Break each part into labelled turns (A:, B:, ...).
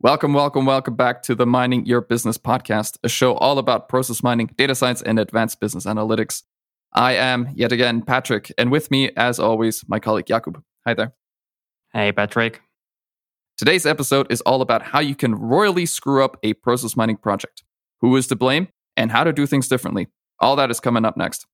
A: Welcome, welcome, welcome back to the Mining Your Business podcast, a show all about process mining, data science, and advanced business analytics. I am yet again Patrick, and with me, as always, my colleague Jakub. Hi there.
B: Hey, Patrick.
A: Today's episode is all about how you can royally screw up a process mining project, who is to blame, and how to do things differently. All that is coming up next.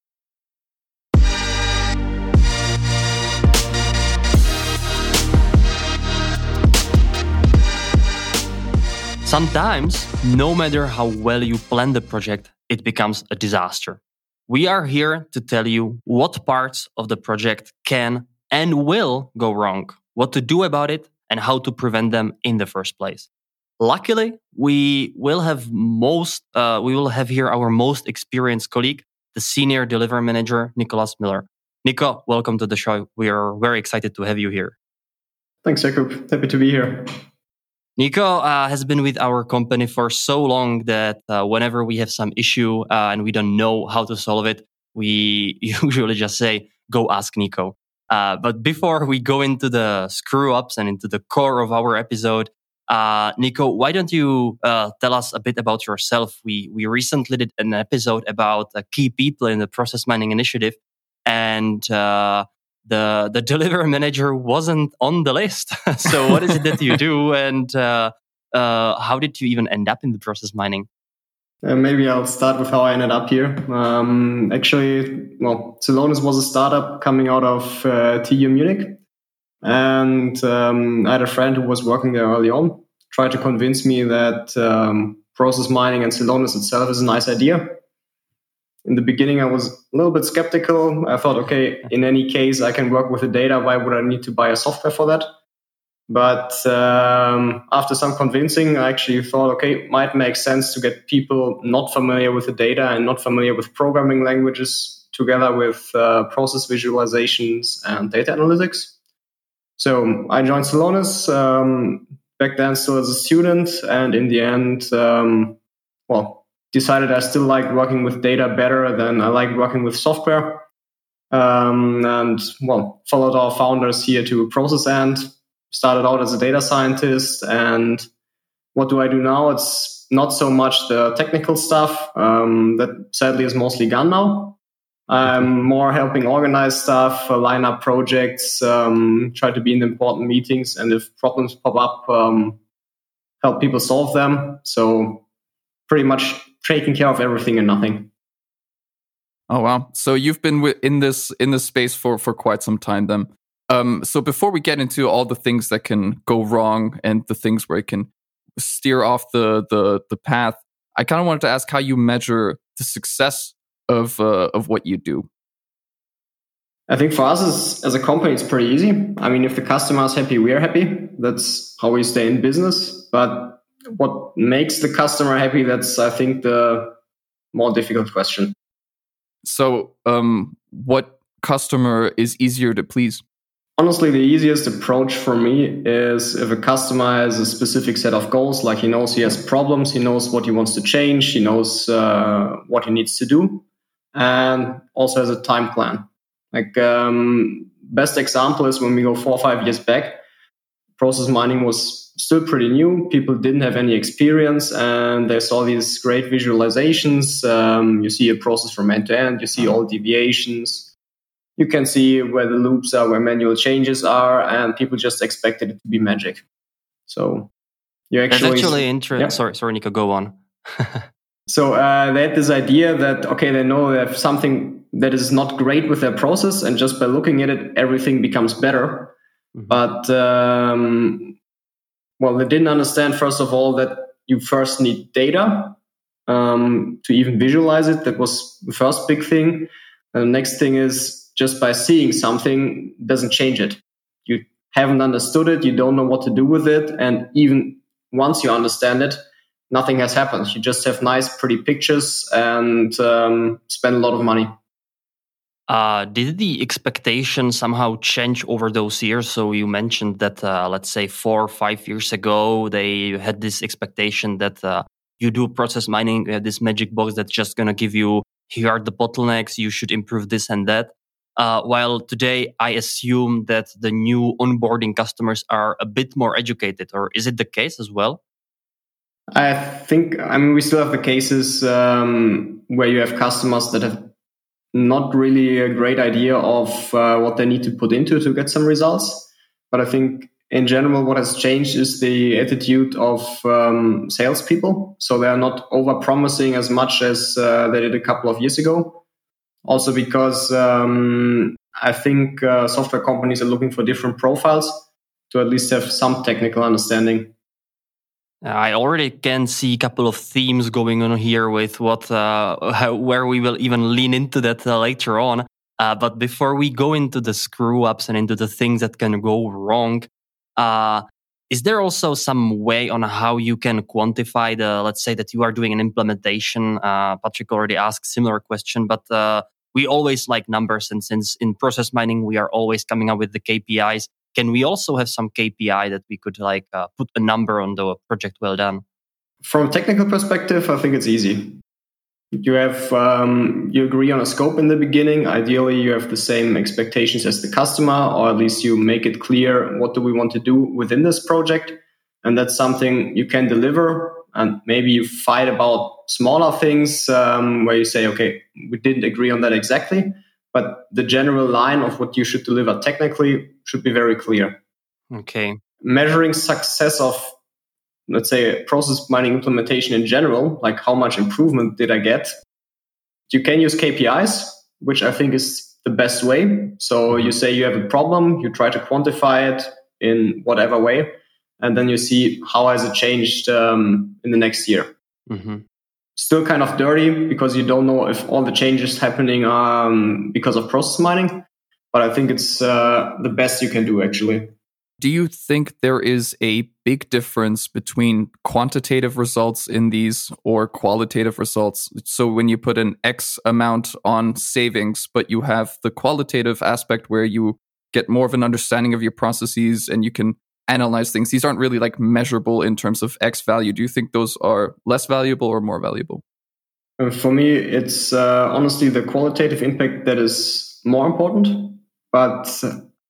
B: Sometimes, no matter how well you plan the project, it becomes a disaster. We are here to tell you what parts of the project can and will go wrong, what to do about it, and how to prevent them in the first place. Luckily, we will have most, uh, we will have here our most experienced colleague, the senior delivery manager, Nicholas Miller. Nico, welcome to the show. We are very excited to have you here.
C: Thanks, Jakub. Happy to be here.
B: Nico uh, has been with our company for so long that uh, whenever we have some issue uh, and we don't know how to solve it, we usually just say, go ask Nico. Uh, but before we go into the screw ups and into the core of our episode, uh, Nico, why don't you uh, tell us a bit about yourself? We, we recently did an episode about key people in the process mining initiative. And the the delivery manager wasn't on the list. so what is it that you do, and uh, uh, how did you even end up in the process mining?
C: Uh, maybe I'll start with how I ended up here. Um, actually, well, Celonis was a startup coming out of uh, TU Munich, and um, I had a friend who was working there early on. Tried to convince me that um, process mining and Celonis itself is a nice idea in the beginning, I was a little bit skeptical. I thought, okay, in any case, I can work with the data. Why would I need to buy a software for that? But um, after some convincing, I actually thought, okay, might make sense to get people not familiar with the data and not familiar with programming languages together with uh, process visualizations and data analytics. So I joined Celonis um, back then, still as a student, and in the end, um, well, decided I still like working with data better than I like working with software. Um, and well, followed our founders here to ProcessAnd. Started out as a data scientist, and what do I do now? It's not so much the technical stuff um, that sadly is mostly gone now. I'm more helping organize stuff, line up projects, um, try to be in important meetings, and if problems pop up, um, help people solve them. So pretty much taking care of everything and nothing.
A: Oh wow! So you've been in this in this space for for quite some time, then. Um, so before we get into all the things that can go wrong and the things where it can steer off the the the path, I kind of wanted to ask how you measure the success of uh, of what you do.
C: I think for us as, as a company, it's pretty easy. I mean, if the customer is happy, we're happy. That's how we stay in business. But what makes the customer happy that's i think the more difficult question.
A: So um, what customer is easier to please?
C: Honestly the easiest approach for me is if a customer has a specific set of goals like he knows he has problems he knows what he wants to change he knows uh, what he needs to do and also has a time plan. Like um, best example is when we go four or five years back process mining was still pretty new. People didn't have any experience, and they saw these great visualizations. Um, you see a process from end to end. You see all deviations. You can see where the loops are, where manual changes are, and people just expected it to be magic. So
B: you actually that's actually interesting. Yeah. Sorry, sorry, Nico, go on.
C: so uh, they had this idea that okay, they know they have something that is not great with their process, and just by looking at it, everything becomes better. Mm-hmm. But um, well, they didn't understand, first of all, that you first need data um, to even visualize it. That was the first big thing. And the next thing is just by seeing something doesn't change it. You haven't understood it, you don't know what to do with it. And even once you understand it, nothing has happened. You just have nice, pretty pictures and um, spend a lot of money.
B: Uh, did the expectation somehow change over those years? So you mentioned that, uh, let's say, four or five years ago, they had this expectation that uh, you do process mining, you have this magic box that's just going to give you here are the bottlenecks, you should improve this and that. Uh, while today, I assume that the new onboarding customers are a bit more educated, or is it the case as well?
C: I think, I mean, we still have the cases um, where you have customers that have not really a great idea of uh, what they need to put into to get some results. But I think in general, what has changed is the attitude of um, salespeople. So they are not over promising as much as uh, they did a couple of years ago. Also, because um, I think uh, software companies are looking for different profiles to at least have some technical understanding.
B: I already can see a couple of themes going on here with what uh, how, where we will even lean into that uh, later on. Uh, but before we go into the screw ups and into the things that can go wrong, uh, is there also some way on how you can quantify the, let's say that you are doing an implementation? Uh, Patrick already asked similar question, but uh, we always like numbers. And since in process mining, we are always coming up with the KPIs, can we also have some KPI that we could like uh, put a number on the project well done?
C: From technical perspective, I think it's easy. You have um, you agree on a scope in the beginning. Ideally you have the same expectations as the customer or at least you make it clear what do we want to do within this project. And that's something you can deliver and maybe you fight about smaller things um, where you say okay we didn't agree on that exactly but the general line of what you should deliver technically should be very clear
B: okay
C: measuring success of let's say process mining implementation in general, like how much improvement did I get? You can use KPIs, which I think is the best way. So you say you have a problem, you try to quantify it in whatever way, and then you see how has it changed um, in the next year. Mm-hmm. Still kind of dirty because you don't know if all the changes happening um, because of process mining, but I think it's uh, the best you can do actually.
A: Do you think there is a big difference between quantitative results in these or qualitative results? So, when you put an X amount on savings, but you have the qualitative aspect where you get more of an understanding of your processes and you can analyze things, these aren't really like measurable in terms of X value. Do you think those are less valuable or more valuable?
C: Uh, for me, it's uh, honestly the qualitative impact that is more important. But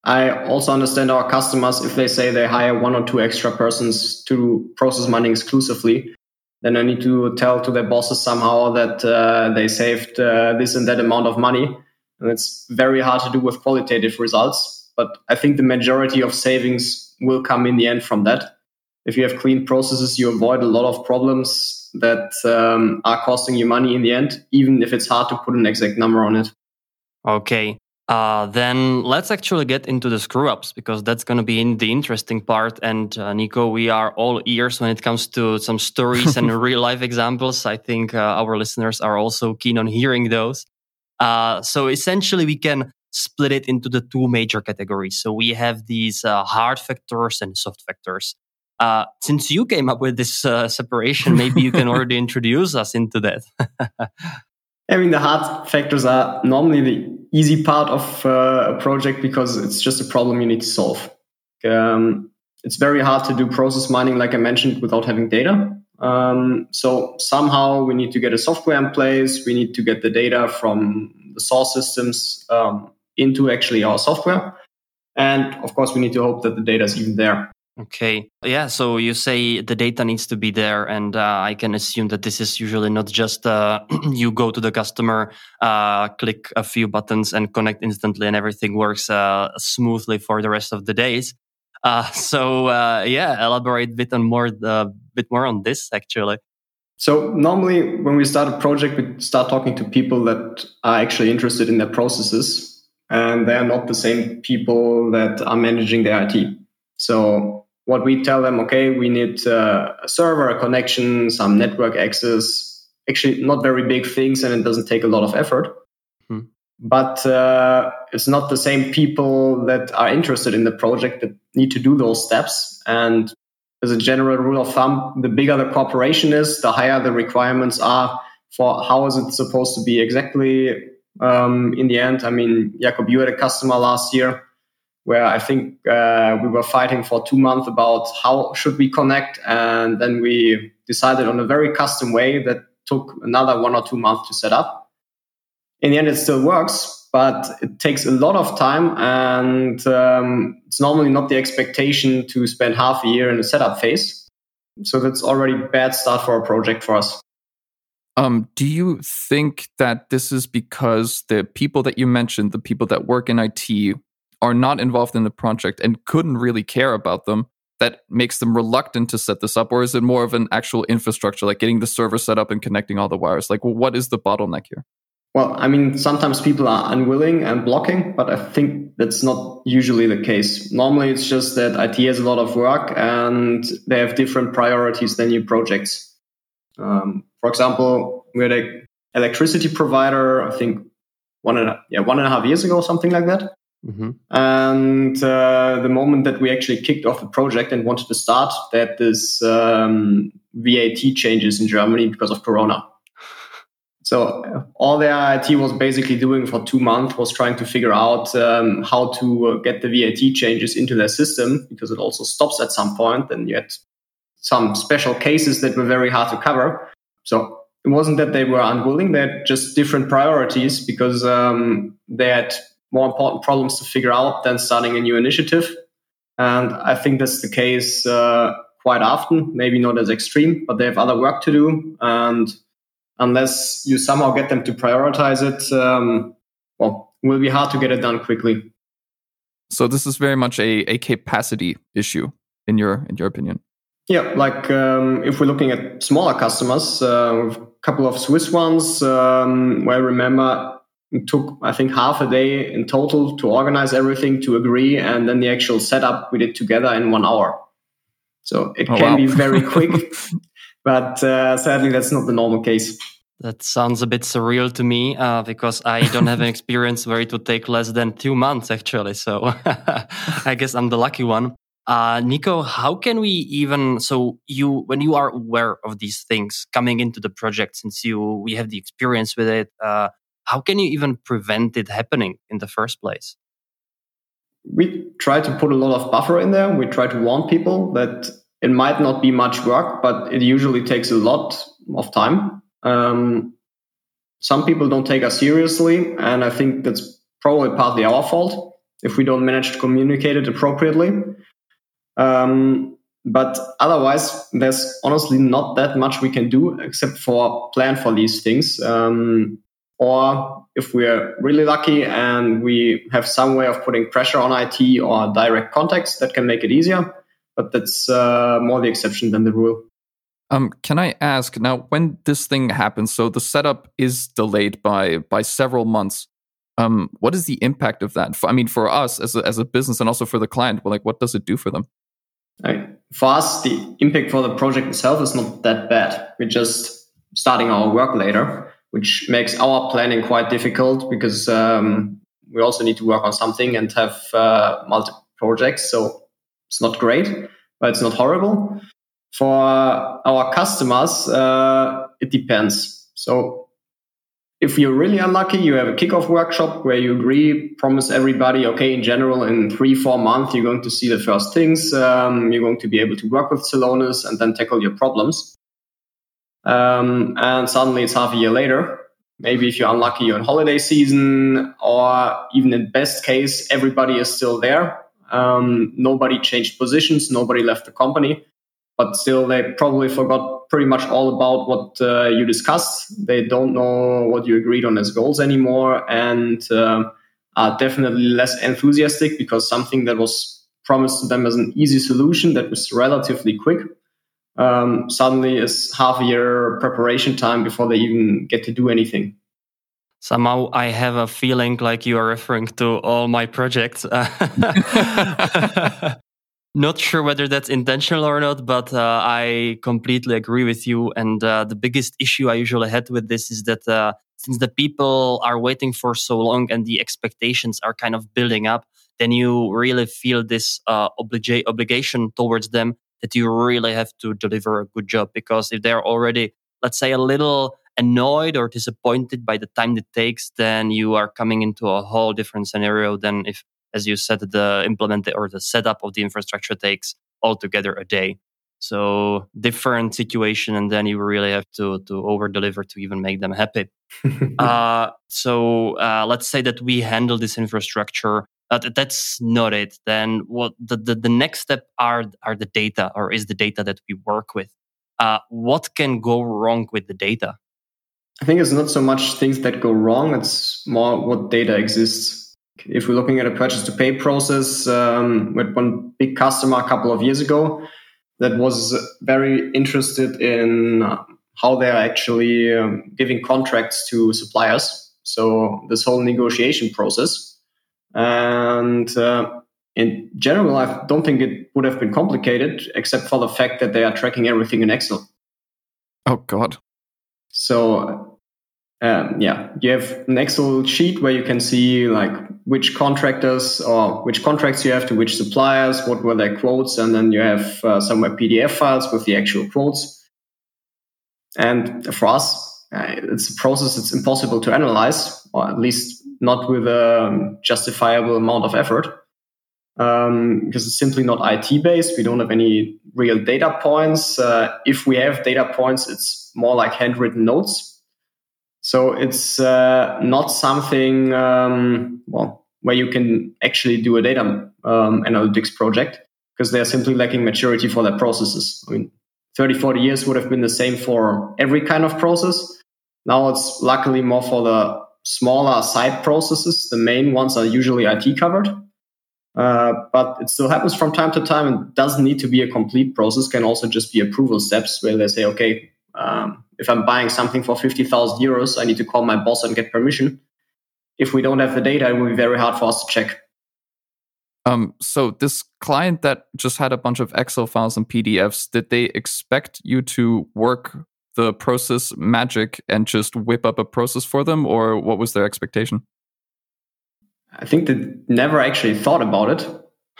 C: I also understand our customers if they say they hire one or two extra persons to process money exclusively, then I need to tell to their bosses somehow that uh, they saved uh, this and that amount of money. And it's very hard to do with qualitative results. But I think the majority of savings will come in the end from that. If you have clean processes, you avoid a lot of problems that um, are costing you money in the end, even if it's hard to put an exact number on it.
B: Okay. Uh, then let's actually get into the screw ups because that's going to be in the interesting part. And uh, Nico, we are all ears when it comes to some stories and real life examples. I think uh, our listeners are also keen on hearing those. Uh, so essentially, we can split it into the two major categories. So we have these uh, hard factors and soft factors. Uh, since you came up with this separation, maybe you can already introduce us into that.
C: I mean, the hard factors are normally the easy part of uh, a project because it's just a problem you need to solve. Um, it's very hard to do process mining, like I mentioned, without having data. Um, so somehow we need to get a software in place. We need to get the data from the source systems um, into actually our software. And of course, we need to hope that the data is even there.
B: Okay. Yeah. So you say the data needs to be there. And uh, I can assume that this is usually not just uh, you go to the customer, uh, click a few buttons and connect instantly and everything works uh, smoothly for the rest of the days. Uh, so uh, yeah, elaborate a bit on more, a bit more on this actually.
C: So normally when we start a project, we start talking to people that are actually interested in their processes and they are not the same people that are managing their IT. So what we tell them, okay, we need uh, a server, a connection, some network access. Actually, not very big things, and it doesn't take a lot of effort. Hmm. But uh, it's not the same people that are interested in the project that need to do those steps. And as a general rule of thumb, the bigger the corporation is, the higher the requirements are for how is it supposed to be exactly um, in the end. I mean, Jakub, you had a customer last year where I think uh, we were fighting for two months about how should we connect, and then we decided on a very custom way that took another one or two months to set up. In the end, it still works, but it takes a lot of time, and um, it's normally not the expectation to spend half a year in a setup phase. So that's already bad start for a project for us.
A: Um, do you think that this is because the people that you mentioned, the people that work in IT, are not involved in the project and couldn't really care about them? That makes them reluctant to set this up, or is it more of an actual infrastructure, like getting the server set up and connecting all the wires? Like, what is the bottleneck here?
C: Well, I mean, sometimes people are unwilling and blocking, but I think that's not usually the case. Normally, it's just that IT has a lot of work and they have different priorities than new projects. Um, for example, we had an electricity provider, I think one and a, yeah one and a half years ago, something like that. Mm-hmm. And uh, the moment that we actually kicked off the project and wanted to start, that this um, VAT changes in Germany because of Corona. So all their IT was basically doing for two months was trying to figure out um, how to uh, get the VAT changes into their system because it also stops at some point. And you had some special cases that were very hard to cover. So it wasn't that they were unwilling; they had just different priorities because um, they had more important problems to figure out than starting a new initiative. And I think that's the case uh, quite often. Maybe not as extreme, but they have other work to do and unless you somehow get them to prioritize it, um, well, it will be hard to get it done quickly.
A: So this is very much a, a capacity issue in your in your opinion.
C: Yeah, like um, if we're looking at smaller customers, uh, a couple of Swiss ones, um, where I remember it took I think half a day in total to organize everything, to agree, and then the actual setup we did together in one hour. So it oh, can wow. be very quick. but uh, sadly, that's not the normal case.
B: That sounds a bit surreal to me uh, because I don't have an experience where it would take less than two months, actually. So I guess I'm the lucky one. Uh, Nico, how can we even so you when you are aware of these things coming into the project since you we have the experience with it, uh, how can you even prevent it happening in the first place?
C: We try to put a lot of buffer in there. We try to warn people that it might not be much work, but it usually takes a lot of time. Um, some people don't take us seriously, and I think that's probably partly our fault if we don't manage to communicate it appropriately. Um, but otherwise, there's honestly not that much we can do except for plan for these things. Um, or if we're really lucky and we have some way of putting pressure on IT or direct contacts that can make it easier but that's uh, more the exception than the rule.
A: Um, can I ask now when this thing happens? So the setup is delayed by by several months. Um, what is the impact of that? I mean, for us as a, as a business and also for the client, like what does it do for them?
C: For us, the impact for the project itself is not that bad. We're just starting our work later, which makes our planning quite difficult because um, we also need to work on something and have uh, multiple projects. So it's not great, but it's not horrible. For our customers, uh, it depends. So if you're really unlucky, you have a kickoff workshop where you agree, promise everybody, okay, in general, in three, four months, you're going to see the first things. Um, you're going to be able to work with Celonis and then tackle your problems. Um, and suddenly it's half a year later. Maybe if you're unlucky, you're in holiday season, or even in best case, everybody is still there um, nobody changed positions, nobody left the company, but still they probably forgot pretty much all about what uh, you discussed. They don't know what you agreed on as goals anymore, and uh, are definitely less enthusiastic because something that was promised to them as an easy solution that was relatively quick um, suddenly is half a year preparation time before they even get to do anything
B: somehow I have a feeling like you are referring to all my projects. not sure whether that's intentional or not, but uh, I completely agree with you. And uh, the biggest issue I usually had with this is that uh, since the people are waiting for so long and the expectations are kind of building up, then you really feel this uh, obliga- obligation towards them that you really have to deliver a good job. Because if they're already, let's say, a little annoyed or disappointed by the time it takes, then you are coming into a whole different scenario than if, as you said, the implement or the setup of the infrastructure takes altogether a day. So different situation, and then you really have to to over deliver to even make them happy. uh, so uh, let's say that we handle this infrastructure. uh, that's not it. Then what the, the, the next step are are the data or is the data that we work with. Uh, what can go wrong with the data?
C: I think it's not so much things that go wrong. It's more what data exists. If we're looking at a purchase to pay process um, with one big customer a couple of years ago that was very interested in how they're actually um, giving contracts to suppliers. So this whole negotiation process and uh, in general, I don't think it would have been complicated, except for the fact that they are tracking everything in Excel.
A: Oh God!
C: So um, yeah, you have an Excel sheet where you can see like which contractors or which contracts you have to which suppliers, what were their quotes, and then you have uh, somewhere PDF files with the actual quotes. And for us, uh, it's a process that's impossible to analyze, or at least not with a justifiable amount of effort um, because it's simply not IT based. We don't have any real data points. Uh, if we have data points, it's more like handwritten notes. So it's uh, not something um, well where you can actually do a data um, analytics project because they're simply lacking maturity for their processes. I mean, 30, 40 years would have been the same for every kind of process. Now it's luckily more for the smaller side processes. The main ones are usually IT covered. Uh, but it still happens from time to time and doesn't need to be a complete process, can also just be approval steps where they say, okay, um, if I'm buying something for 50,000 euros, I need to call my boss and get permission. If we don't have the data, it will be very hard for us to check.
A: Um, so this client that just had a bunch of Excel files and PDFs, did they expect you to work the process magic and just whip up a process for them, or what was their expectation?
C: I think they never actually thought about it.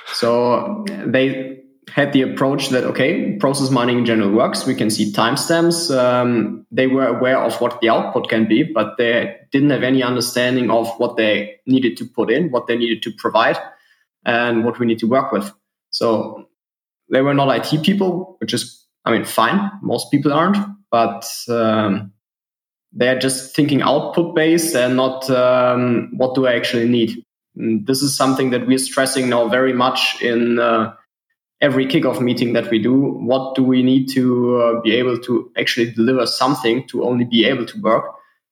C: So they had the approach that okay, process mining in general works. We can see timestamps. Um, they were aware of what the output can be, but they didn't have any understanding of what they needed to put in, what they needed to provide, and what we need to work with. So they were not IT people, which is, I mean, fine. Most people aren't but um, they're just thinking output based and not um, what do I actually need. And this is something that we're stressing now very much in uh, every kickoff meeting that we do. What do we need to uh, be able to actually deliver something to only be able to work?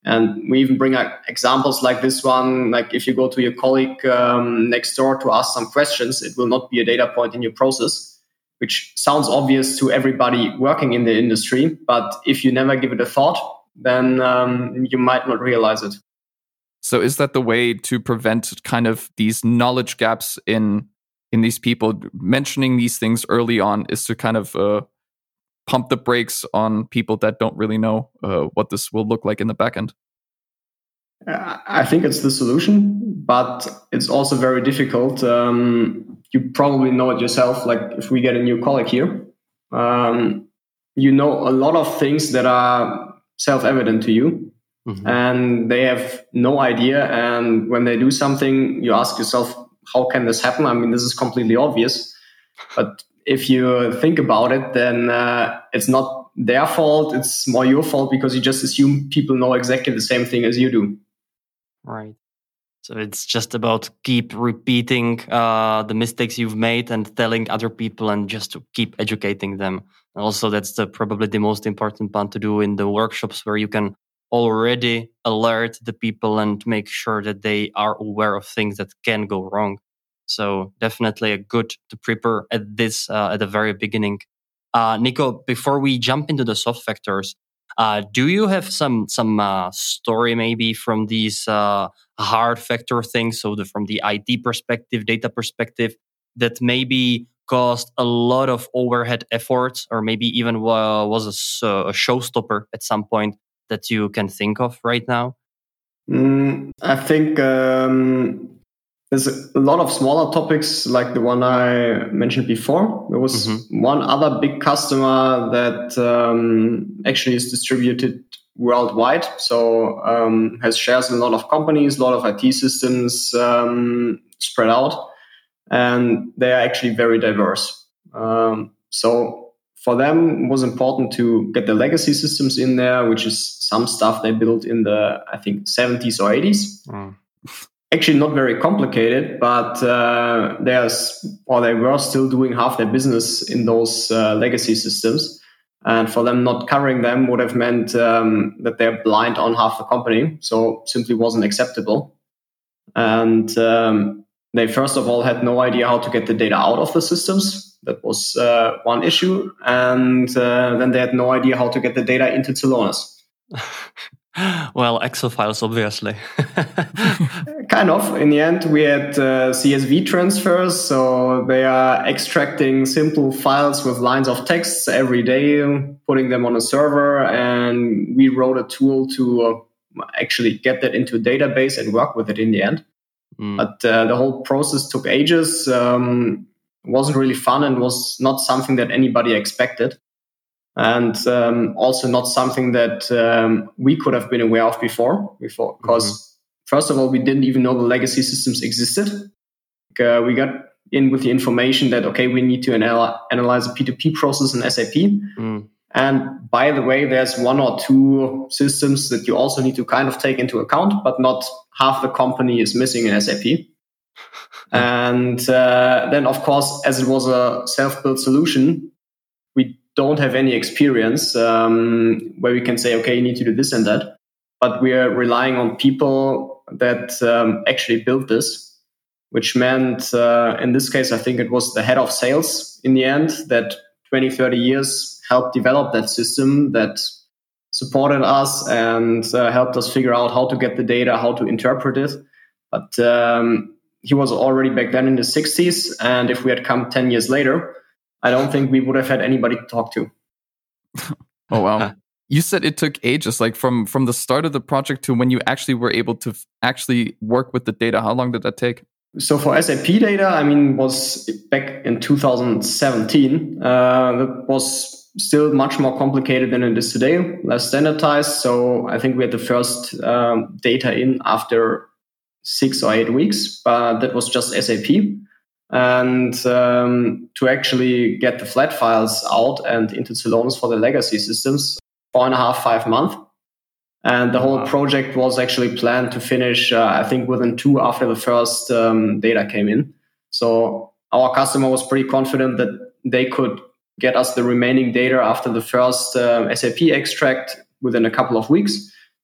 C: And we even bring examples like this one. Like if you go to your colleague um, next door to ask some questions, it will not be a data point in your process which sounds obvious to everybody working in the industry. But if you never give it a thought, then um, you might not realize it.
A: So, is that the way to prevent kind of these knowledge gaps in in these people? Mentioning these things early on is to kind of uh, pump the brakes on people that don't really know uh, what this will look like in the backend.
C: I think it's the solution, but it's also very difficult. Um, you probably know it yourself. Like if we get a new colleague here, um, you know a lot of things that are self-evident to you, mm-hmm. and they have no idea. And when they do something, you ask yourself, "How can this happen?" I mean, this is completely obvious, but if you think about it, then uh, it's not their fault. It's more your fault because you just assume people know exactly the same thing as you do.
B: Right. So it's just about keep repeating uh, the mistakes you've made and telling other people and just to keep educating them. Also, that's the, probably the most important part to do in the workshops where you can already alert the people and make sure that they are aware of things that can go wrong. So definitely a good to prepare at this uh, at the very beginning. Uh, Nico, before we jump into the soft factors, uh, do you have some some uh, story maybe from these uh, hard factor things, so the, from the IT perspective, data perspective, that maybe caused a lot of overhead efforts, or maybe even was a, a showstopper at some point that you can think of right now?
C: Mm, I think um, there's a lot of smaller topics like the one I mentioned before. There was mm-hmm. one other big customer that um, actually is distributed worldwide, so um, has shares in a lot of companies, a lot of IT systems um, spread out, and they are actually very diverse. Um, so for them, it was important to get the legacy systems in there, which is some stuff they built in the I think 70s or 80s. Mm actually not very complicated, but uh, there's or they were still doing half their business in those uh, legacy systems, and for them not covering them would have meant um, that they're blind on half the company, so simply wasn't acceptable. And um, they first of all had no idea how to get the data out of the systems. That was uh, one issue, and uh, then they had no idea how to get the data into Celonis.
B: well, Excel files, obviously.
C: kind of. In the end, we had uh, CSV transfers. So they are extracting simple files with lines of text every day, putting them on a server. And we wrote a tool to uh, actually get that into a database and work with it in the end. Mm. But uh, the whole process took ages. Um, wasn't really fun and was not something that anybody expected and um, also not something that um, we could have been aware of before. Before, because mm-hmm. first of all, we didn't even know the legacy systems existed. Uh, we got in with the information that okay, we need to anal- analyze a P2P process in SAP. Mm. And by the way, there's one or two systems that you also need to kind of take into account, but not half the company is missing in SAP. and uh, then, of course, as it was a self-built solution, we don't have any experience um, where we can say, okay, you need to do this and that. But we are relying on people that um, actually built this, which meant, uh, in this case, I think it was the head of sales in the end that 20, 30 years helped develop that system that supported us and uh, helped us figure out how to get the data, how to interpret it. But um, he was already back then in the 60s. And if we had come 10 years later, I don't think we would have had anybody to talk to.
A: oh wow. you said it took ages like from from the start of the project to when you actually were able to f- actually work with the data. How long did that take?
C: So for SAP data, I mean, was back in 2017. Uh, that was still much more complicated than it is today, less standardized. So I think we had the first um, data in after six or eight weeks, but that was just SAP and um, to actually get the flat files out and into Celonis for the legacy systems, four and a half, five months. And the whole wow. project was actually planned to finish, uh, I think, within two after the first um, data came in. So our customer was pretty confident that they could get us the remaining data after the first uh, SAP extract within a couple of weeks.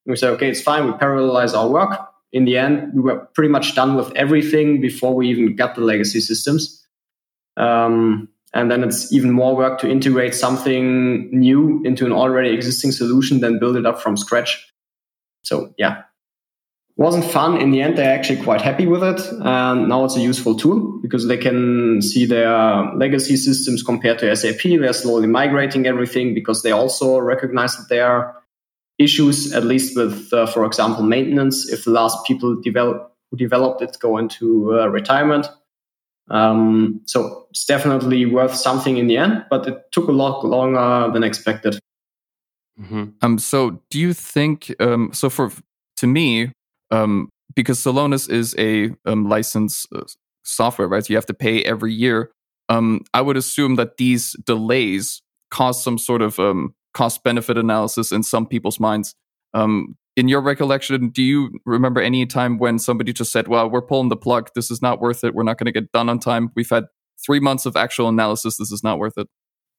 C: And we said, okay, it's fine. We parallelize our work in the end, we were pretty much done with everything before we even got the legacy systems. Um, and then it's even more work to integrate something new into an already existing solution than build it up from scratch. So yeah, wasn't fun. In the end, they're actually quite happy with it. And now it's a useful tool because they can see their legacy systems compared to SAP. They're slowly migrating everything because they also recognize that they are issues, at least with, uh, for example, maintenance. If the last people develop, who developed it go into uh, retirement. Um, so it's definitely worth something in the end, but it took a lot longer than expected.
A: Mm-hmm. Um, so do you think, um, so for, to me, um, because Celonis is a um, license uh, software, right? So you have to pay every year. Um, I would assume that these delays cause some sort of um, cost benefit analysis in some people's minds. Um, in your recollection, do you remember any time when somebody just said, "Well, we're pulling the plug. This is not worth it. We're not going to get done on time. We've had three months of actual analysis. This is not worth it."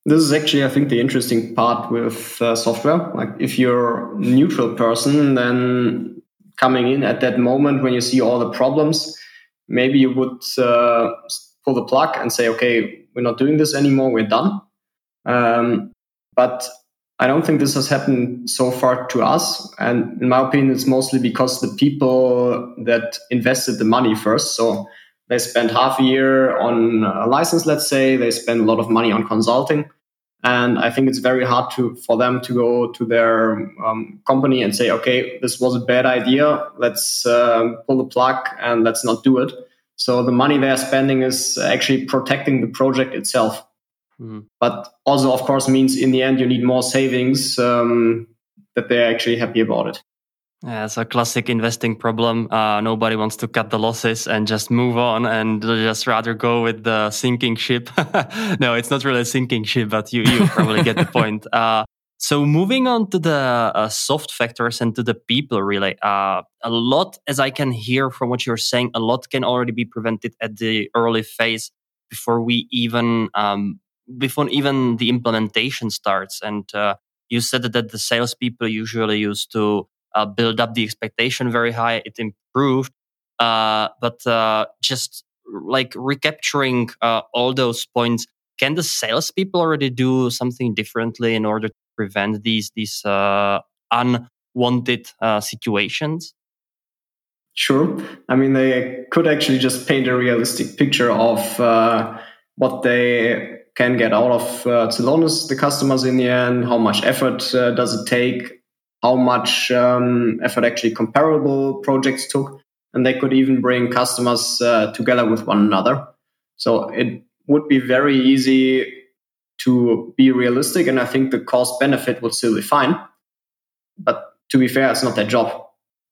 C: This is actually, I think, the interesting part with uh, software. Like, if you're a neutral person, then coming in at that moment when you see all the problems, maybe you would uh, pull the plug and say, "Okay, we're not doing this anymore. We're done." Um, but I don't think this has happened so far to us. And in my opinion, it's mostly because the people that invested the money first. So they spent half a year on a license, let's say, they spend a lot of money on consulting. And I think it's very hard to for them to go to their um, company and say, okay, this was a bad idea. Let's uh, pull the plug and let's not do it. So the money they're spending is actually protecting the project itself. Mm-hmm. But also, of course, means in the end you need more savings um, that they're actually happy about it.
B: Yeah, it's a classic investing problem. Uh, nobody wants to cut the losses and just move on and just rather go with the sinking ship. no, it's not really a sinking ship, but you, you probably get the point. Uh, So moving on to the uh, soft factors and to the people, really, uh, a lot, as I can hear from what you're saying, a lot can already be prevented at the early phase before we even um, before even the implementation starts. And uh, you said that the salespeople usually used to uh, build up the expectation very high. It improved, uh, but uh, just like recapturing all those points can the salespeople already do something differently in order to prevent these these uh, unwanted uh, situations?
C: Sure. I mean, they could actually just paint a realistic picture of uh, what they can get out of uh, Celonis, the customers in the end, how much effort uh, does it take, how much um, effort actually comparable projects took, and they could even bring customers uh, together with one another. So it would be very easy to be realistic. And I think the cost benefit would still be fine. But to be fair, it's not their job.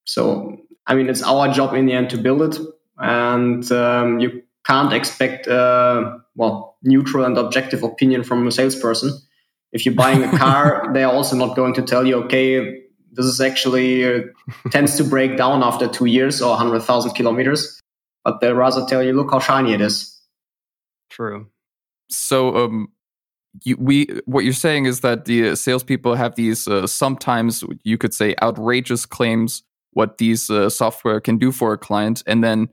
C: So, I mean, it's our job in the end to build it. And um, you can't expect a, well, neutral and objective opinion from a salesperson. If you're buying a car, they're also not going to tell you, okay, this is actually uh, tends to break down after two years or 100,000 kilometers. But they'll rather tell you, look how shiny it is.
B: True.
A: So, um, you, we what you're saying is that the salespeople have these uh, sometimes you could say outrageous claims what these uh, software can do for a client, and then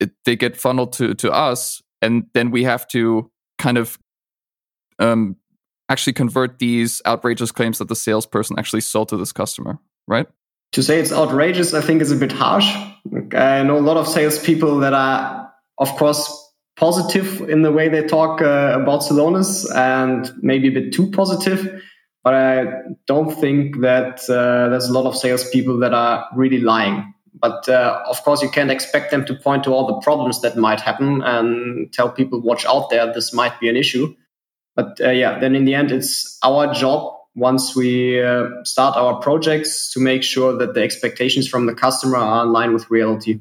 A: it, they get funneled to to us, and then we have to kind of um, actually convert these outrageous claims that the salesperson actually sold to this customer, right?
C: To say it's outrageous, I think is a bit harsh. I know a lot of salespeople that are, of course, positive in the way they talk uh, about Celonis and maybe a bit too positive. But I don't think that uh, there's a lot of salespeople that are really lying. But uh, of course, you can't expect them to point to all the problems that might happen and tell people, watch out there, this might be an issue. But uh, yeah, then in the end, it's our job once we uh, start our projects to make sure that the expectations from the customer are in line with reality.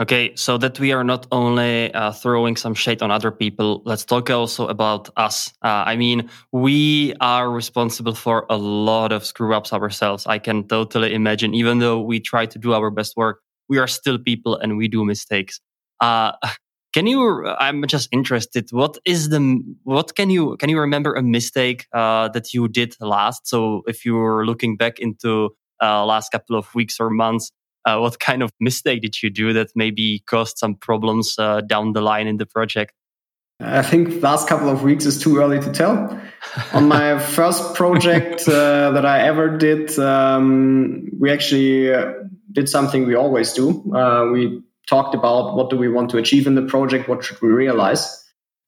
B: Okay, so that we are not only uh, throwing some shade on other people, let's talk also about us. Uh, I mean, we are responsible for a lot of screw ups ourselves. I can totally imagine, even though we try to do our best work, we are still people and we do mistakes. Uh, can you? I'm just interested. What is the? What can you? Can you remember a mistake uh, that you did last? So, if you were looking back into uh, last couple of weeks or months, uh, what kind of mistake did you do that maybe caused some problems uh, down the line in the project?
C: I think last couple of weeks is too early to tell. On my first project uh, that I ever did, um, we actually uh, did something we always do. Uh, we talked about what do we want to achieve in the project, what should we realize,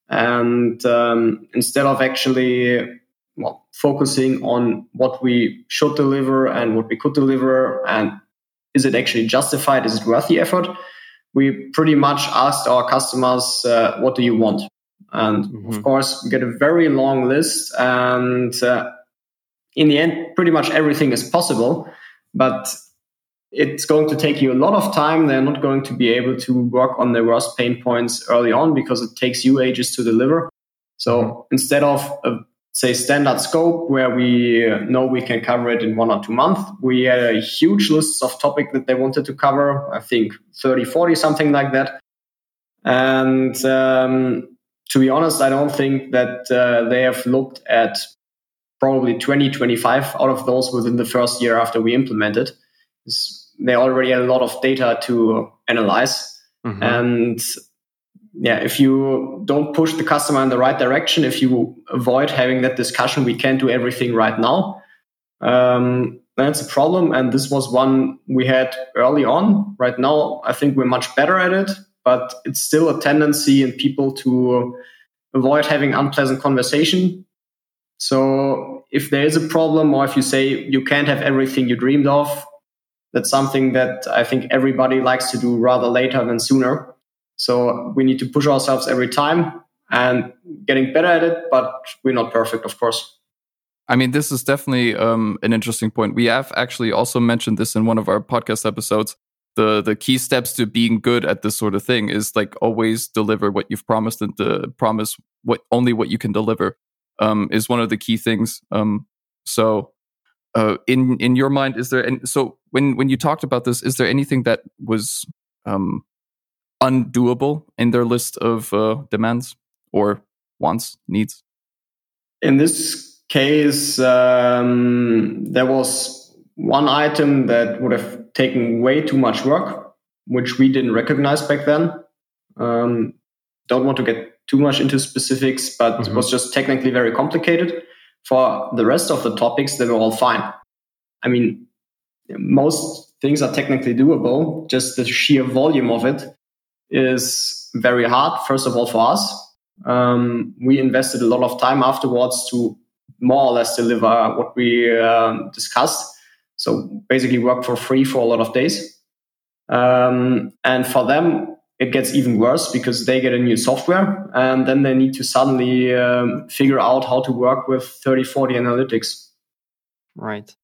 C: and um, instead of actually well, focusing on what we should deliver and what we could deliver and is it actually justified? Is it worth the effort? We pretty much asked our customers, uh, what do you want? And mm-hmm. of course, we get a very long list. And uh, in the end, pretty much everything is possible, but it's going to take you a lot of time. They're not going to be able to work on their worst pain points early on because it takes you ages to deliver. So mm-hmm. instead of a say standard scope where we know we can cover it in one or two months. We had a huge list of topic that they wanted to cover. I think 30, 40, something like that. And um, to be honest, I don't think that uh, they have looked at probably 20, 25 out of those within the first year after we implemented. They already had a lot of data to analyze. Mm-hmm. And yeah, if you don't push the customer in the right direction, if you avoid having that discussion, we can't do everything right now. Um, that's a problem. And this was one we had early on. Right now, I think we're much better at it, but it's still a tendency in people to avoid having unpleasant conversation. So if there is a problem, or if you say you can't have everything you dreamed of, that's something that I think everybody likes to do rather later than sooner. So we need to push ourselves every time and getting better at it, but we're not perfect, of course.
A: I mean, this is definitely um, an interesting point. We have actually also mentioned this in one of our podcast episodes. The the key steps to being good at this sort of thing is like always deliver what you've promised and to promise what only what you can deliver um, is one of the key things. Um, So, uh, in in your mind, is there? And so when when you talked about this, is there anything that was um, undoable in their list of uh, demands or wants, needs?
C: In this case, um, there was one item that would have taken way too much work, which we didn't recognize back then. Um, don't want to get too much into specifics, but mm-hmm. it was just technically very complicated. For the rest of the topics, they were all fine. I mean, most things are technically doable, just the sheer volume of it is very hard, first of all, for us. Um, we invested a lot of time afterwards to more or less deliver what we uh, discussed. So basically, work for free for a lot of days. Um, and for them, it gets even worse because they get a new software and then they need to suddenly um, figure out how to work with 30, 40 analytics.
B: Right.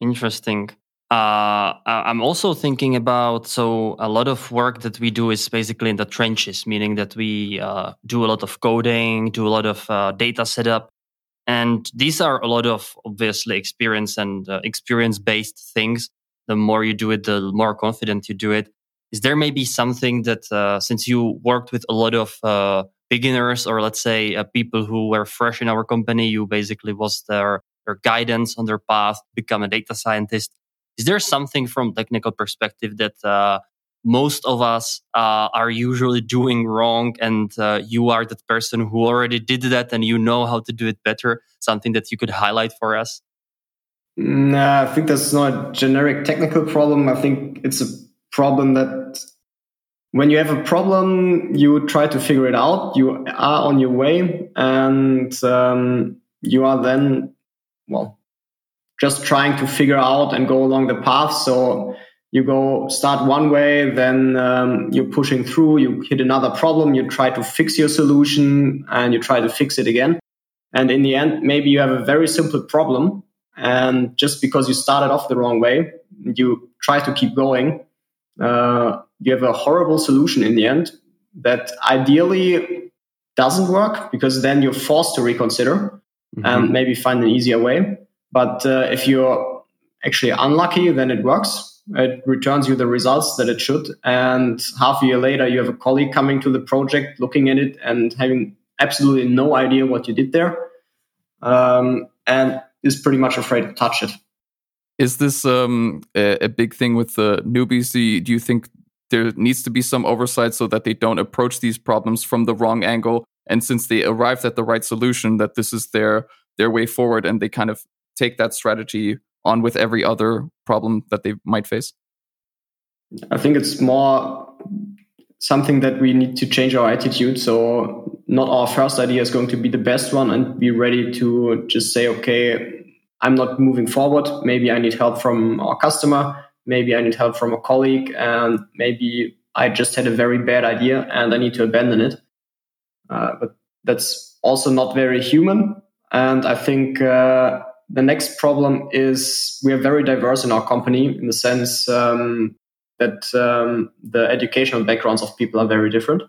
B: Interesting. Uh, I'm also thinking about so a lot of work that we do is basically in the trenches, meaning that we uh, do a lot of coding, do a lot of uh, data setup, and these are a lot of obviously experience and uh, experience based things. The more you do it, the more confident you do it. Is there maybe something that uh, since you worked with a lot of uh, beginners or let's say people who were fresh in our company, you basically was their their guidance on their path, become a data scientist is there something from technical perspective that uh, most of us uh, are usually doing wrong and uh, you are that person who already did that and you know how to do it better? Something that you could highlight for us?
C: Nah, i think that's not a generic technical problem. I think it's a problem that when you have a problem you try to figure it out. You are on your way and um, you are then well just trying to figure out and go along the path. So you go start one way, then um, you're pushing through, you hit another problem, you try to fix your solution and you try to fix it again. And in the end, maybe you have a very simple problem. And just because you started off the wrong way, you try to keep going, uh, you have a horrible solution in the end that ideally doesn't work because then you're forced to reconsider mm-hmm. and maybe find an easier way. But uh, if you're actually unlucky, then it works. It returns you the results that it should. And half a year later, you have a colleague coming to the project, looking at it and having absolutely no idea what you did there. Um, and is pretty much afraid to touch it.
A: Is this um, a, a, big thing with the newbies? Do you, do you think there needs to be some oversight so that they don't approach these problems from the wrong angle? And since they arrived at the right solution, that this is their their way forward, and they kind of take that strategy on with every other problem that they might face?
C: I think it's more something that we need to change our attitude. So, not our first idea is going to be the best one, and be ready to just say, okay, I'm not moving forward. Maybe I need help from our customer. Maybe I need help from a colleague. And maybe I just had a very bad idea and I need to abandon it. Uh, but that's also not very human. And I think uh, the next problem is we are very diverse in our company in the sense um, that um, the educational backgrounds of people are very different.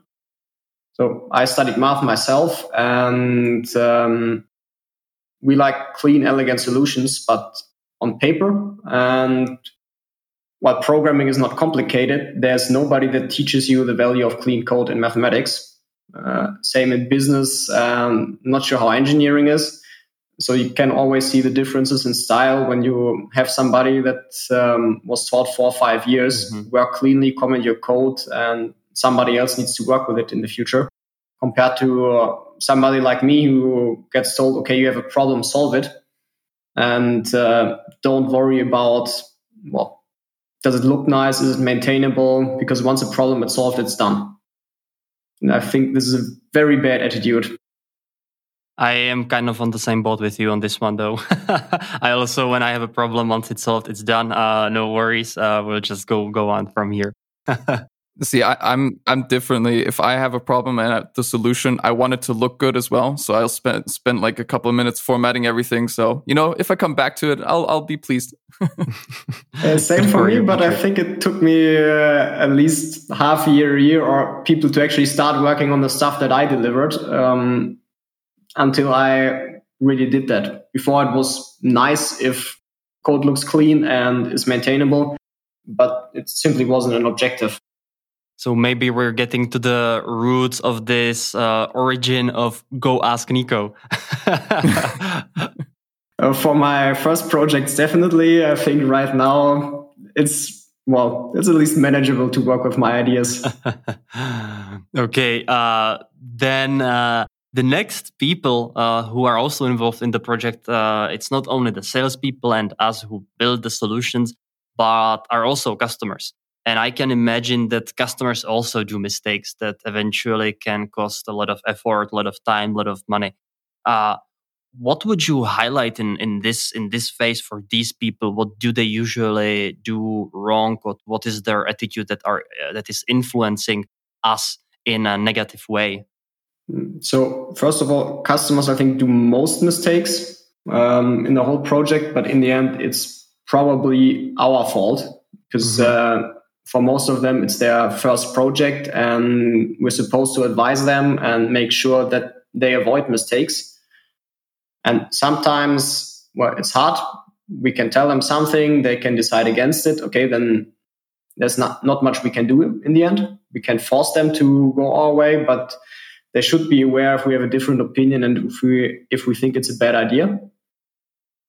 C: So I studied math myself, and um, we like clean, elegant solutions, but on paper. And while programming is not complicated, there's nobody that teaches you the value of clean code in mathematics. Uh, same in business. Um, not sure how engineering is so you can always see the differences in style when you have somebody that um, was taught four or five years mm-hmm. work cleanly comment your code and somebody else needs to work with it in the future compared to uh, somebody like me who gets told okay you have a problem solve it and uh, don't worry about well does it look nice? Is it maintainable? Because once a problem is solved it's done. And i think this is a very bad attitude
B: I am kind of on the same boat with you on this one, though. I also, when I have a problem, once it's solved, it's done. Uh, no worries. Uh, we'll just go go on from here.
A: See, I, am I'm, I'm differently. If I have a problem and the solution, I want it to look good as well. So I'll spend spend like a couple of minutes formatting everything. So you know, if I come back to it, I'll I'll be pleased.
C: uh, same for me, but I think it took me uh, at least half a year, a year, or people to actually start working on the stuff that I delivered. Um, until I really did that. Before it was nice if code looks clean and is maintainable, but it simply wasn't an objective.
B: So maybe we're getting to the roots of this uh, origin of Go Ask Nico.
C: uh, for my first projects, definitely. I think right now it's well, it's at least manageable to work with my ideas.
B: okay, uh, then uh, the next people uh, who are also involved in the project, uh, it's not only the salespeople and us who build the solutions, but are also customers. And I can imagine that customers also do mistakes that eventually can cost a lot of effort, a lot of time, a lot of money. Uh, what would you highlight in, in this in this phase for these people? What do they usually do wrong? What what is their attitude that are uh, that is influencing us in a negative way?
C: So first of all, customers I think do most mistakes um, in the whole project, but in the end, it's probably our fault because mm-hmm. uh, for most of them, it's their first project, and we're supposed to advise them and make sure that they avoid mistakes. And sometimes, well, it's hard. We can tell them something, they can decide against it. Okay, then there's not, not much we can do in the end. We can force them to go our way, but they should be aware if we have a different opinion and if we if we think it's a bad idea.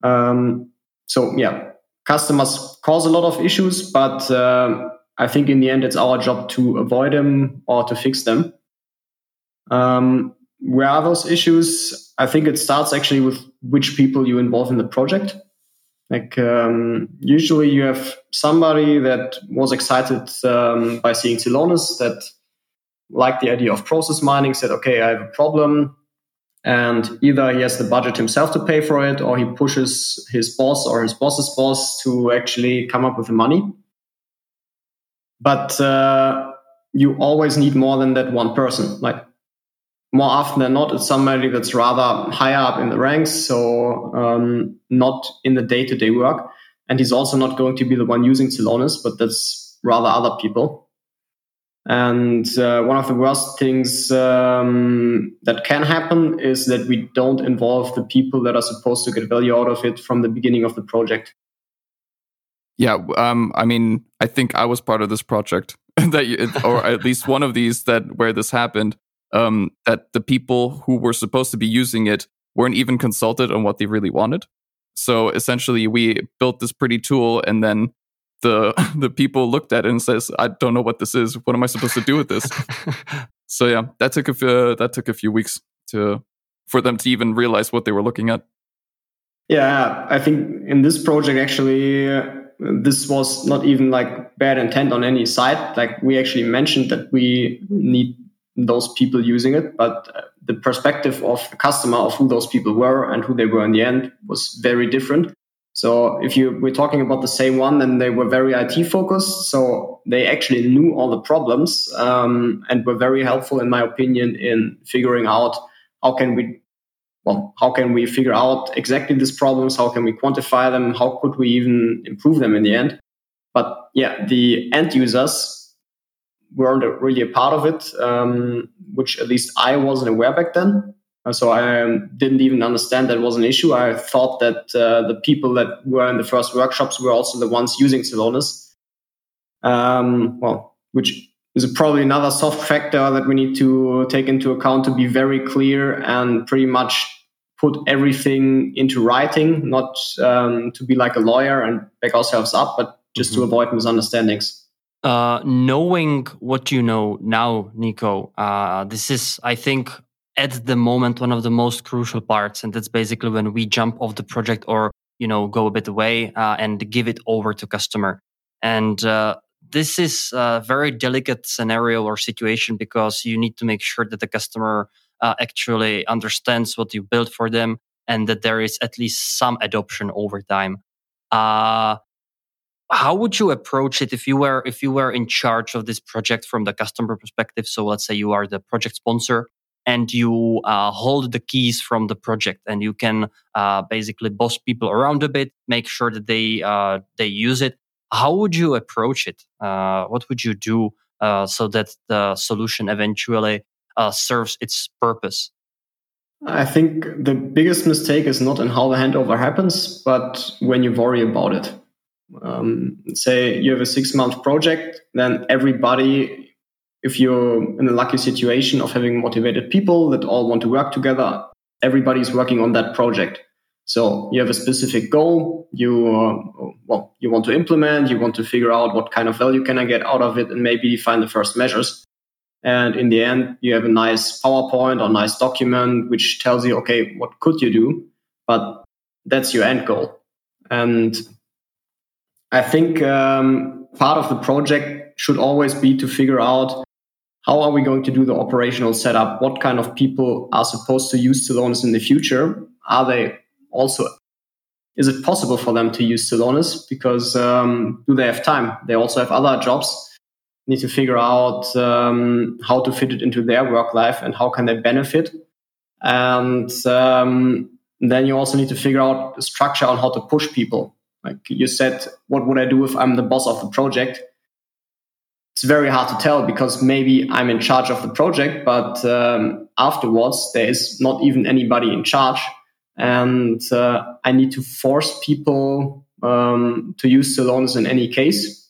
C: Um, so yeah, customers cause a lot of issues, but uh, I think in the end it's our job to avoid them or to fix them. Um, where are those issues? I think it starts actually with which people you involve in the project. Like um, usually you have somebody that was excited um, by seeing Celonis that liked the idea of process mining, said, okay, I have a problem. And either he has the budget himself to pay for it, or he pushes his boss or his boss's boss to actually come up with the money. But uh, you always need more than that one person. Like more often than not, it's somebody that's rather higher up in the ranks, so um, not in the day to day work. And he's also not going to be the one using Celonis, but that's rather other people. And uh, one of the worst things um, that can happen is that we don't involve the people that are supposed to get value out of it from the beginning of the project.
A: Yeah, um, I mean, I think I was part of this project that, you, or at least one of these that where this happened um, that the people who were supposed to be using it weren't even consulted on what they really wanted. So essentially, we built this pretty tool, and then the the people looked at it and says, "I don't know what this is. What am I supposed to do with this?" so yeah, that took a few, that took a few weeks to for them to even realize what they were looking at.
C: Yeah, I think in this project actually. Uh, this was not even like bad intent on any side. Like we actually mentioned that we need those people using it, but uh, the perspective of the customer of who those people were and who they were in the end was very different. So if you we're talking about the same one, then they were very IT focused. So they actually knew all the problems um, and were very helpful, in my opinion, in figuring out how can we well how can we figure out exactly these problems, how can we quantify them, how could we even improve them in the end. But yeah, the end users weren't really a part of it, um, which at least I wasn't aware back then. Uh, so I um, didn't even understand that was an issue. I thought that uh, the people that were in the first workshops were also the ones using Celonis. Um, well, which is probably another soft factor that we need to take into account to be very clear and pretty much put everything into writing, not um, to be like a lawyer and back ourselves up, but just mm-hmm. to avoid misunderstandings.
B: Uh, knowing what you know now, Nico, uh, this is, I think, at the moment one of the most crucial parts, and that's basically when we jump off the project or you know go a bit away uh, and give it over to customer. And uh, this is a very delicate scenario or situation because you need to make sure that the customer uh, actually understands what you built for them and that there is at least some adoption over time. Uh, how would you approach it if you were if you were in charge of this project from the customer perspective so let's say you are the project sponsor and you uh, hold the keys from the project and you can uh, basically boss people around a bit make sure that they uh, they use it. How would you approach it? Uh, what would you do uh, so that the solution eventually uh, serves its purpose?
C: I think the biggest mistake is not in how the handover happens, but when you worry about it. Um, say you have a six month project, then everybody, if you're in a lucky situation of having motivated people that all want to work together, everybody's working on that project. So you have a specific goal, you uh, well, you want to implement, you want to figure out what kind of value can I get out of it, and maybe define the first measures. And in the end, you have a nice PowerPoint or nice document which tells you, okay, what could you do? But that's your end goal. And I think um, part of the project should always be to figure out how are we going to do the operational setup? What kind of people are supposed to use Celonis in the future? Are they also is it possible for them to use Celonis? Because um, do they have time? They also have other jobs need to figure out um, how to fit it into their work life and how can they benefit. And um, then you also need to figure out the structure on how to push people. Like you said, what would I do if I'm the boss of the project? It's very hard to tell because maybe I'm in charge of the project, but um, afterwards there is not even anybody in charge, and uh, I need to force people um, to use Celonis in any case,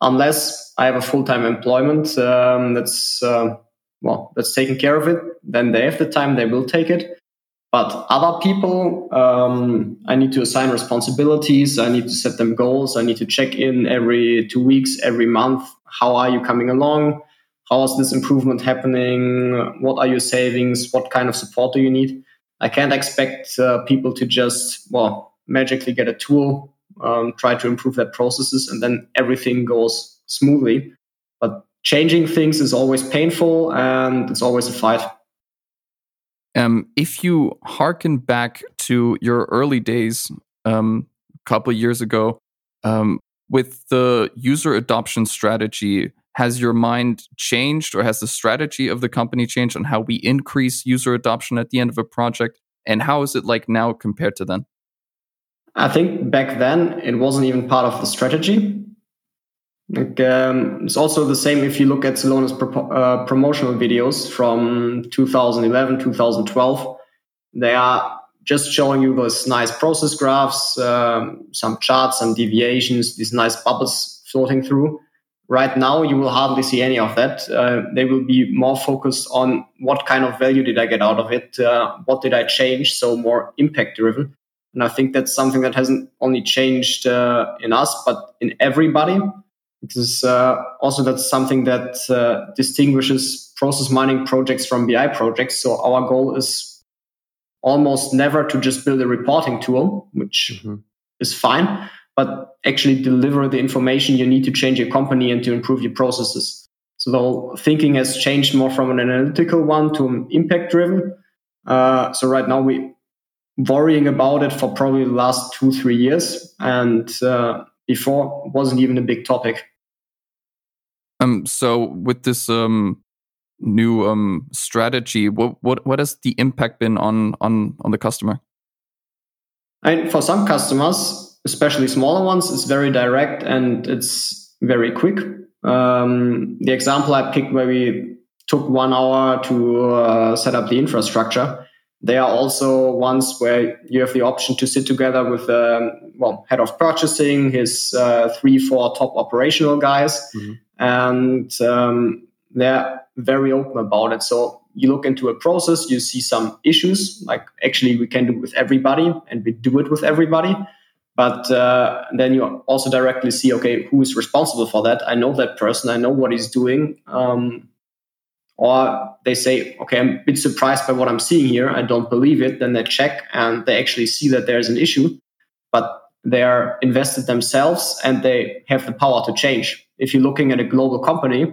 C: unless I have a full time employment um, that's uh, well that's taking care of it. Then they have the time; they will take it. But other people, um, I need to assign responsibilities. I need to set them goals. I need to check in every two weeks, every month. How are you coming along? How is this improvement happening? What are your savings? What kind of support do you need? I can't expect uh, people to just well magically get a tool, um, try to improve their processes, and then everything goes smoothly. But changing things is always painful and it's always a fight.
A: Um, if you harken back to your early days, um, a couple years ago, um, with the user adoption strategy, has your mind changed or has the strategy of the company changed on how we increase user adoption at the end of a project? And how is it like now compared to then?
C: I think back then it wasn't even part of the strategy. Like, um, it's also the same if you look at Celonis pro- uh, promotional videos from 2011, 2012. They are just showing you those nice process graphs, um, some charts, some deviations, these nice bubbles floating through. Right now, you will hardly see any of that. Uh, they will be more focused on what kind of value did I get out of it? Uh, what did I change? So more impact driven. And I think that's something that hasn't only changed uh, in us, but in everybody because uh, also that's something that uh, distinguishes process mining projects from BI projects. So our goal is almost never to just build a reporting tool, which mm-hmm. is fine, but actually deliver the information you need to change your company and to improve your processes. So the whole thinking has changed more from an analytical one to an impact driven. Uh, so right now we worrying about it for probably the last two three years, and uh, before wasn't even a big topic.
A: Um, so with this um new um strategy, what what what has the impact been on on on the customer?
C: And for some customers, especially smaller ones, it's very direct and it's very quick. Um, the example I picked where we took one hour to uh, set up the infrastructure. They are also ones where you have the option to sit together with the um, well head of purchasing, his uh, three, four top operational guys, mm-hmm and um, they're very open about it. So you look into a process, you see some issues, like actually we can do it with everybody, and we do it with everybody. But uh, then you also directly see, okay, who is responsible for that? I know that person. I know what he's doing. Um, or they say, okay, I'm a bit surprised by what I'm seeing here. I don't believe it. Then they check and they actually see that there's an issue, but they are invested themselves and they have the power to change if you're looking at a global company,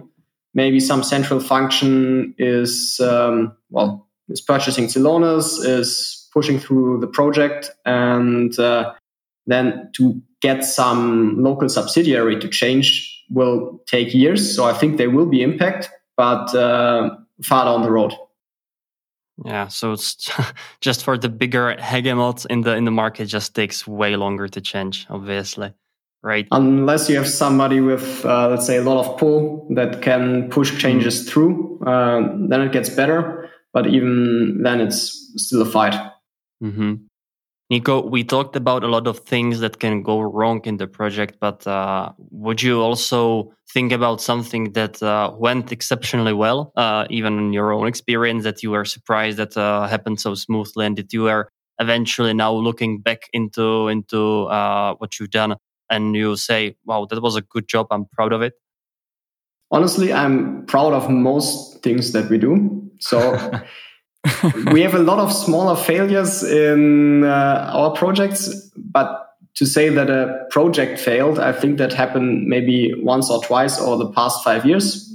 C: maybe some central function is um, well is purchasing Celonis, is pushing through the project, and uh, then to get some local subsidiary to change will take years. So I think there will be impact, but uh, far down the road.
B: Yeah, so it's just for the bigger hegemons in the in the market, just takes way longer to change, obviously right?
C: Unless you have somebody with, uh, let's say, a lot of pull that can push changes mm. through, uh, then it gets better. but even then, it's still a fight.
B: Mm-hmm. Nico, we talked about a lot of things that can go wrong in the project, but uh, would you also think about something that uh, went exceptionally well, uh, even in your own experience, that you were surprised that uh, happened so smoothly, and that you are eventually now looking back into into uh, what you've done, and you say, "Wow, that was a good job. I'm proud of it."
C: Honestly, I'm proud of most things that we do. So. we have a lot of smaller failures in uh, our projects, but to say that a project failed, I think that happened maybe once or twice over the past five years.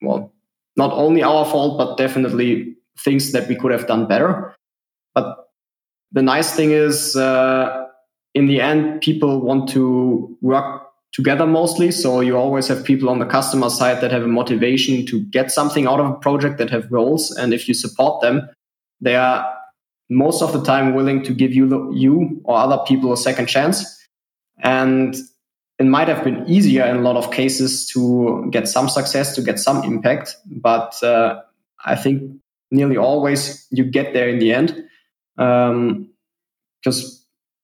C: Well, not only our fault, but definitely things that we could have done better. But the nice thing is, uh, in the end, people want to work together mostly. So you always have people on the customer side that have a motivation to get something out of a project that have goals. And if you support them, they are most of the time willing to give you, you or other people a second chance. And it might have been easier in a lot of cases to get some success, to get some impact. But uh, I think nearly always you get there in the end. Um, because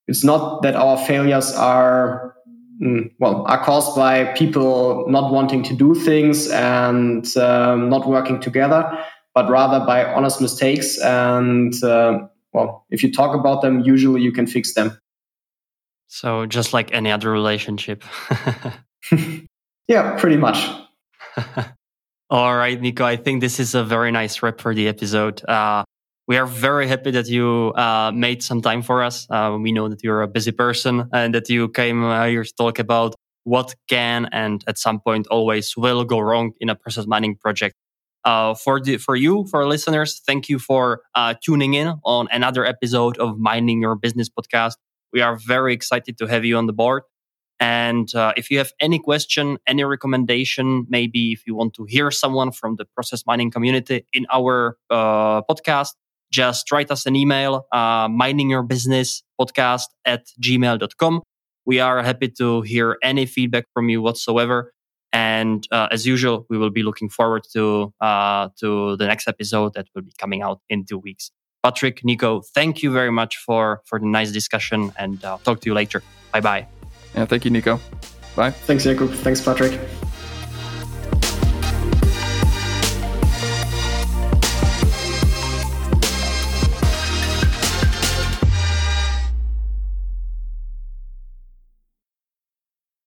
C: it's not that our failures are Mm, well, are caused by people not wanting to do things and um, not working together, but rather by honest mistakes. And uh, well, if you talk about them, usually you can fix them.
B: So just like any other relationship.
C: yeah, pretty much.
B: All right, Nico. I think this is a very nice wrap for the episode. Uh, we are very happy that you uh, made some time for us. Uh, we know that you're a busy person and that you came uh, here to talk about what can and at some point always will go wrong in a process mining project. Uh, for the, for you, for listeners, thank you for uh, tuning in on another episode of Mining Your Business podcast. We are very excited to have you on the board. And uh, if you have any question, any recommendation, maybe if you want to hear someone from the process mining community in our podcast, just write us an email, uh, miningyourbusinesspodcast at gmail.com. We are happy to hear any feedback from you whatsoever. And uh, as usual, we will be looking forward to uh, to the next episode that will be coming out in two weeks. Patrick, Nico, thank you very much for for the nice discussion, and uh, talk to you later. Bye bye.
A: Yeah, thank you, Nico. Bye.
C: Thanks, Jakub. Thanks, Patrick.